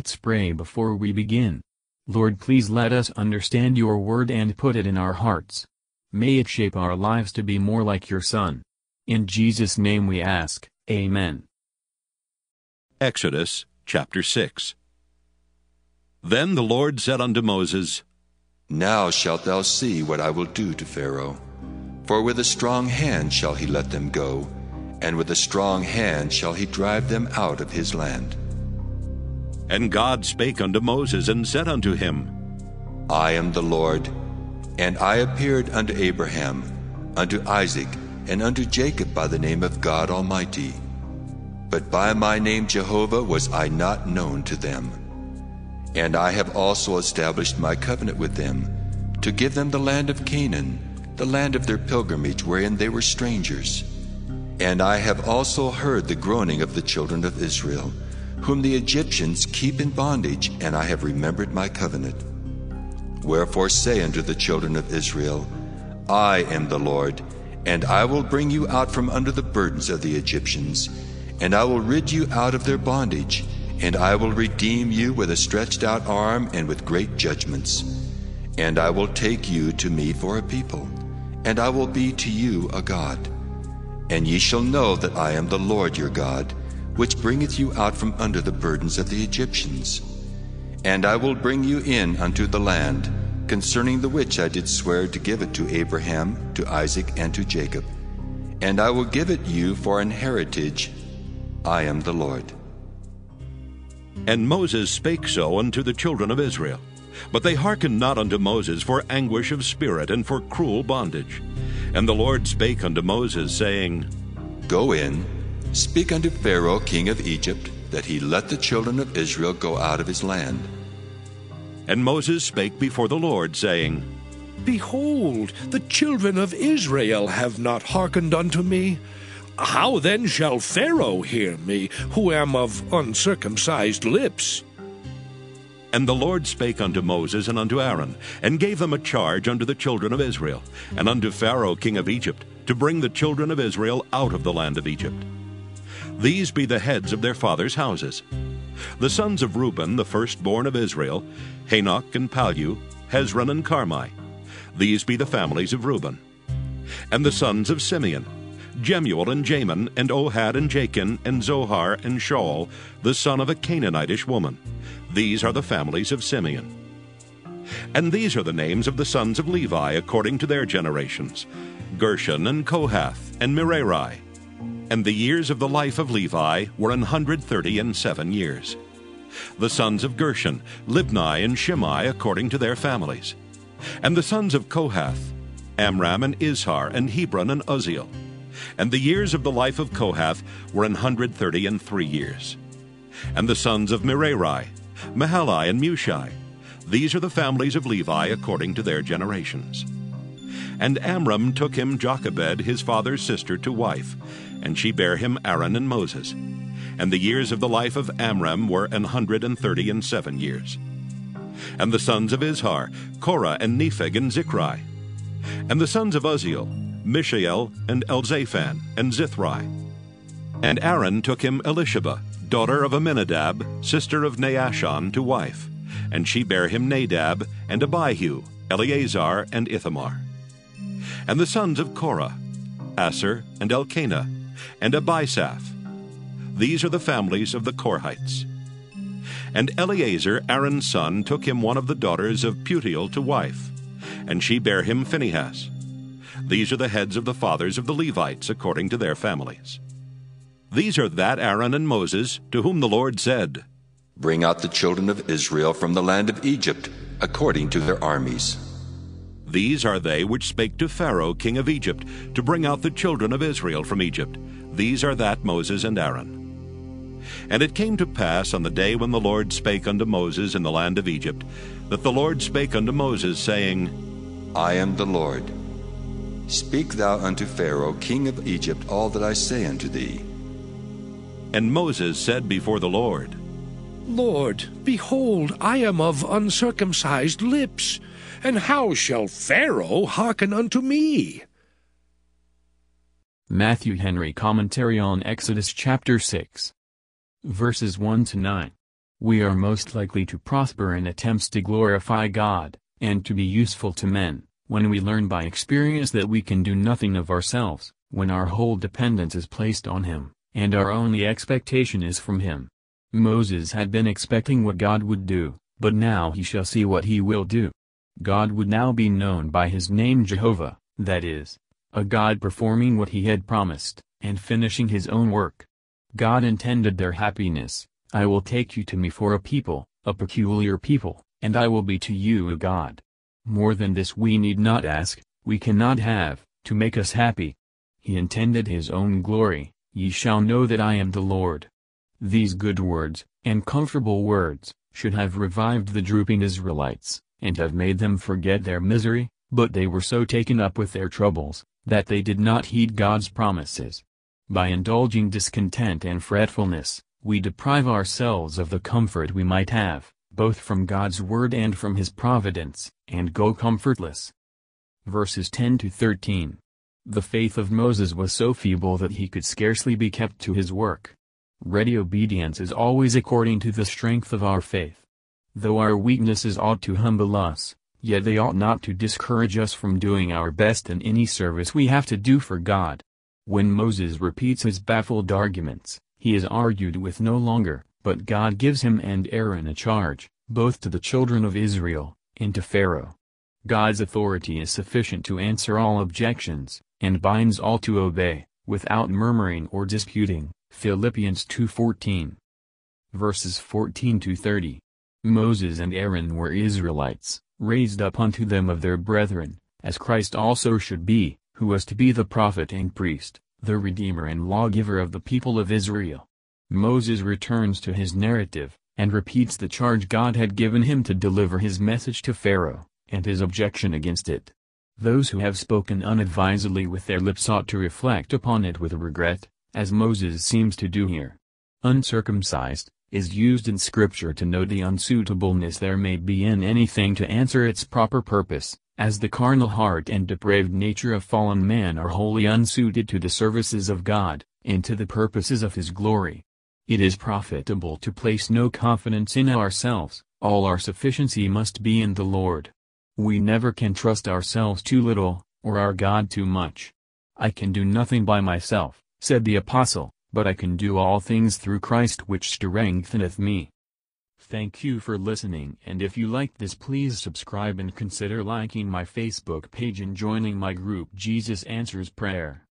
Let's pray before we begin. Lord please let us understand your word and put it in our hearts. May it shape our lives to be more like your Son. In Jesus' name we ask, Amen. Exodus chapter 6 Then the Lord said unto Moses, Now shalt thou see what I will do to Pharaoh. For with a strong hand shall he let them go, and with a strong hand shall he drive them out of his land. And God spake unto Moses, and said unto him, I am the Lord, and I appeared unto Abraham, unto Isaac, and unto Jacob by the name of God Almighty. But by my name Jehovah was I not known to them. And I have also established my covenant with them, to give them the land of Canaan, the land of their pilgrimage wherein they were strangers. And I have also heard the groaning of the children of Israel, whom the Egyptians keep in bondage, and I have remembered my covenant. Wherefore say unto the children of Israel, I am the Lord, and I will bring you out from under the burdens of the Egyptians, and I will rid you out of their bondage, and I will redeem you with a stretched out arm and with great judgments. And I will take you to me for a people, and I will be to you a God. And ye shall know that I am the Lord your God, which bringeth you out from under the burdens of the Egyptians. And I will bring you in unto the land, concerning the which I did swear to give it to Abraham, to Isaac, and to Jacob. And I will give it you for an heritage. I am the Lord. And Moses spake so unto the children of Israel. But they hearkened not unto Moses for anguish of spirit and for cruel bondage. And the Lord spake unto Moses, saying, Go in, speak unto Pharaoh king of Egypt, that he let the children of Israel go out of his land. And Moses spake before the Lord, saying, Behold, the children of Israel have not hearkened unto me. How then shall Pharaoh hear me, who am of uncircumcised lips? And the Lord spake unto Moses and unto Aaron, and gave them a charge unto the children of Israel, and unto Pharaoh king of Egypt, to bring the children of Israel out of the land of Egypt. These be the heads of their fathers' houses. The sons of Reuben, the firstborn of Israel, Hanoch and Pallu, Hezron and Carmi. These be the families of Reuben. And the sons of Simeon, Jemuel and Jamin, and Ohad and Jachin, and Zohar and Shaul, the son of a Canaanitish woman. These are the families of Simeon. And these are the names of the sons of Levi according to their generations Gershon and Kohath and Merari. And the years of the life of Levi were an hundred thirty and seven years. The sons of Gershon, Libni and Shimei according to their families. And the sons of Kohath, Amram and Izhar and Hebron and Uzziel. And the years of the life of Kohath were an hundred thirty and three years. And the sons of Merari, Mahali and Mushi. These are the families of Levi according to their generations. And Amram took him Jochebed, his father's sister, to wife, and she bare him Aaron and Moses. And the years of the life of Amram were an hundred and thirty and seven years. And the sons of Izhar, Korah and Nepheg and Zichri. And the sons of Uzziel, Mishael and Elzaphan and Zithri. And Aaron took him Elisheba, daughter of Amminadab, sister of Naashon, to wife. And she bare him Nadab, and Abihu, Eleazar, and Ithamar. And the sons of Korah, Assir, and Elkanah, and Abisaph. These are the families of the Korhites. And Eleazar, Aaron's son, took him one of the daughters of Putiel to wife, and she bare him Phinehas. These are the heads of the fathers of the Levites according to their families. These are that Aaron and Moses, to whom the Lord said, Bring out the children of Israel from the land of Egypt, according to their armies. These are they which spake to Pharaoh king of Egypt, to bring out the children of Israel from Egypt. These are that Moses and Aaron. And it came to pass on the day when the Lord spake unto Moses in the land of Egypt, that the Lord spake unto Moses, saying, I am the Lord. Speak thou unto Pharaoh king of Egypt all that I say unto thee. And Moses said before the Lord, Lord, behold, I am of uncircumcised lips, and how shall Pharaoh hearken unto me? Matthew Henry Commentary on Exodus chapter 6. Verses 1 to 9. we are most likely to prosper in attempts to glorify God, and to be useful to men, when we learn by experience that we can do nothing of ourselves, when our whole dependence is placed on Him, and our only expectation is from Him. Moses had been expecting what God would do, but now he shall see what he will do. God would now be known by his name Jehovah, that is, a God performing what he had promised, and finishing his own work. God intended their happiness, I will take you to me for a people, a peculiar people, and I will be to you a God. More than this we need not ask, we cannot have, to make us happy. He intended his own glory, ye shall know that I am the Lord. These good words, and comfortable words, should have revived the drooping Israelites, and have made them forget their misery, but they were so taken up with their troubles, that they did not heed God's promises. By indulging discontent and fretfulness, we deprive ourselves of the comfort we might have, both from God's word and from his providence, and go comfortless. Verses 10 to 13. The faith of Moses was so feeble that he could scarcely be kept to his work. Ready obedience is always according to the strength of our faith. Though our weaknesses ought to humble us, yet they ought not to discourage us from doing our best in any service we have to do for God. When Moses repeats his baffled arguments, he is argued with no longer, but God gives him and Aaron a charge, both to the children of Israel, and to Pharaoh. God's authority is sufficient to answer all objections, and binds all to obey, without murmuring or disputing. Philippians 2.14 Verses 14 to 30 Moses and Aaron were Israelites, raised up unto them of their brethren, as Christ also should be, who was to be the prophet and priest, the Redeemer and lawgiver of the people of Israel. Moses returns to his narrative, and repeats the charge God had given him to deliver his message to Pharaoh, and his objection against it. Those who have spoken unadvisedly with their lips ought to reflect upon it with regret, as Moses seems to do here. Uncircumcised, is used in Scripture to note the unsuitableness there may be in anything to answer its proper purpose, as the carnal heart and depraved nature of fallen man are wholly unsuited to the services of God, and to the purposes of His glory. It is profitable to place no confidence in ourselves, all our sufficiency must be in the Lord. We never can trust ourselves too little, or our God too much. I can do nothing by myself, said the apostle, but I can do all things through Christ which strengtheneth me. Thank you for listening and if you liked this please subscribe and consider liking my Facebook page and joining my group Jesus Answers Prayer.